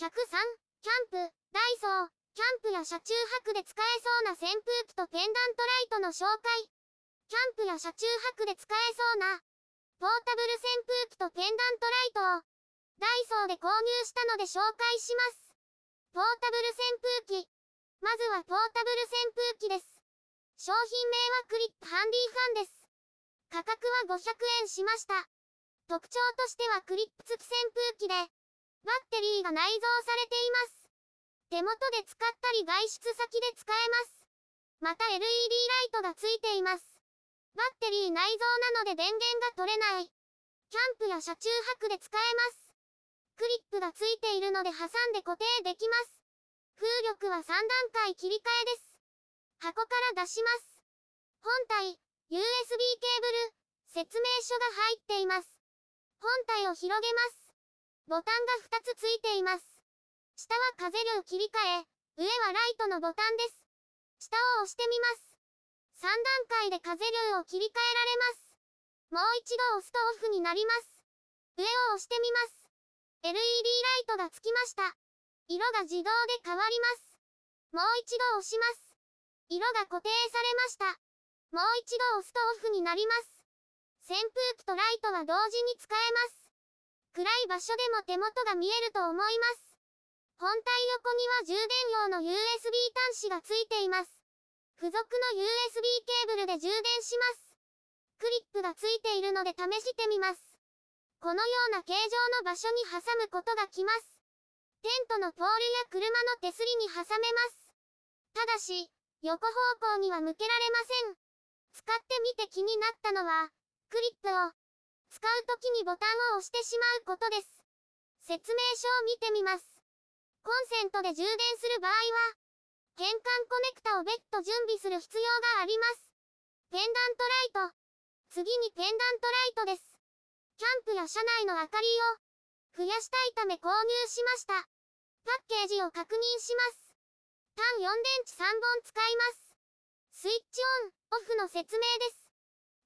103、キャンプ、ダイソー、キャンプや車中泊で使えそうな扇風機とペンダントライトの紹介。キャンプや車中泊で使えそうな、ポータブル扇風機とペンダントライトを、ダイソーで購入したので紹介します。ポータブル扇風機。まずはポータブル扇風機です。商品名はクリップハンディファンです。価格は500円しました。特徴としてはクリップ付き扇風機で、バッテリーが内蔵されています。手元で使ったり外出先で使えます。また LED ライトが付いています。バッテリー内蔵なので電源が取れない。キャンプや車中泊で使えます。クリップが付いているので挟んで固定できます。風力は3段階切り替えです。箱から出します。本体、USB ケーブル、説明書が入っています。本体を広げます。ボタンが2つ付いています。下は風量切り替え、上はライトのボタンです。下を押してみます。3段階で風量を切り替えられます。もう一度押すとオフになります。上を押してみます。LED ライトがつきました。色が自動で変わります。もう一度押します。色が固定されました。もう一度押すとオフになります。扇風機とライトは同時に使えます。暗い場所でも手元が見えると思います。本体横には充電用の USB 端子がついています。付属の USB ケーブルで充電します。クリップがついているので試してみます。このような形状の場所に挟むことがきます。テントのポールや車の手すりに挟めます。ただし、横方向には向けられません。使ってみて気になったのは、クリップを使うときにボタンを押してしまうことです。説明書を見てみます。コンセントで充電する場合は、変換コネクタを別途準備する必要があります。ペンダントライト。次にペンダントライトです。キャンプや車内の明かりを増やしたいため購入しました。パッケージを確認します。単4電池3本使います。スイッチオン、オフの説明です。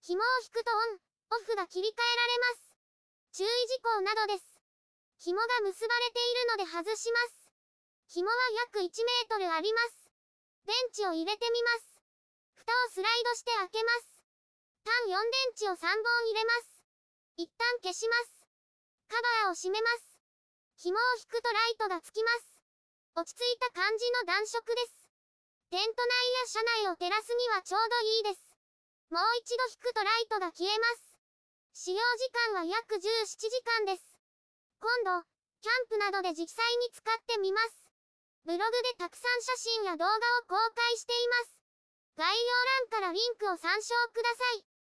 紐を引くとオン、オフが切り替えられます。注意事項などです。紐が結ばれているので外します。紐は約1メートルあります。電池を入れてみます。蓋をスライドして開けます。単4電池を3本入れます。一旦消します。カバーを閉めます。紐を引くとライトがつきます。落ち着いた感じの暖色です。テント内や車内を照らすにはちょうどいいです。もう一度引くとライトが消えます。使用時間は約17時間です。今度、キャンプなどで実際に使ってみます。ブログでたくさん写真や動画を公開しています。概要欄からリンクを参照ください。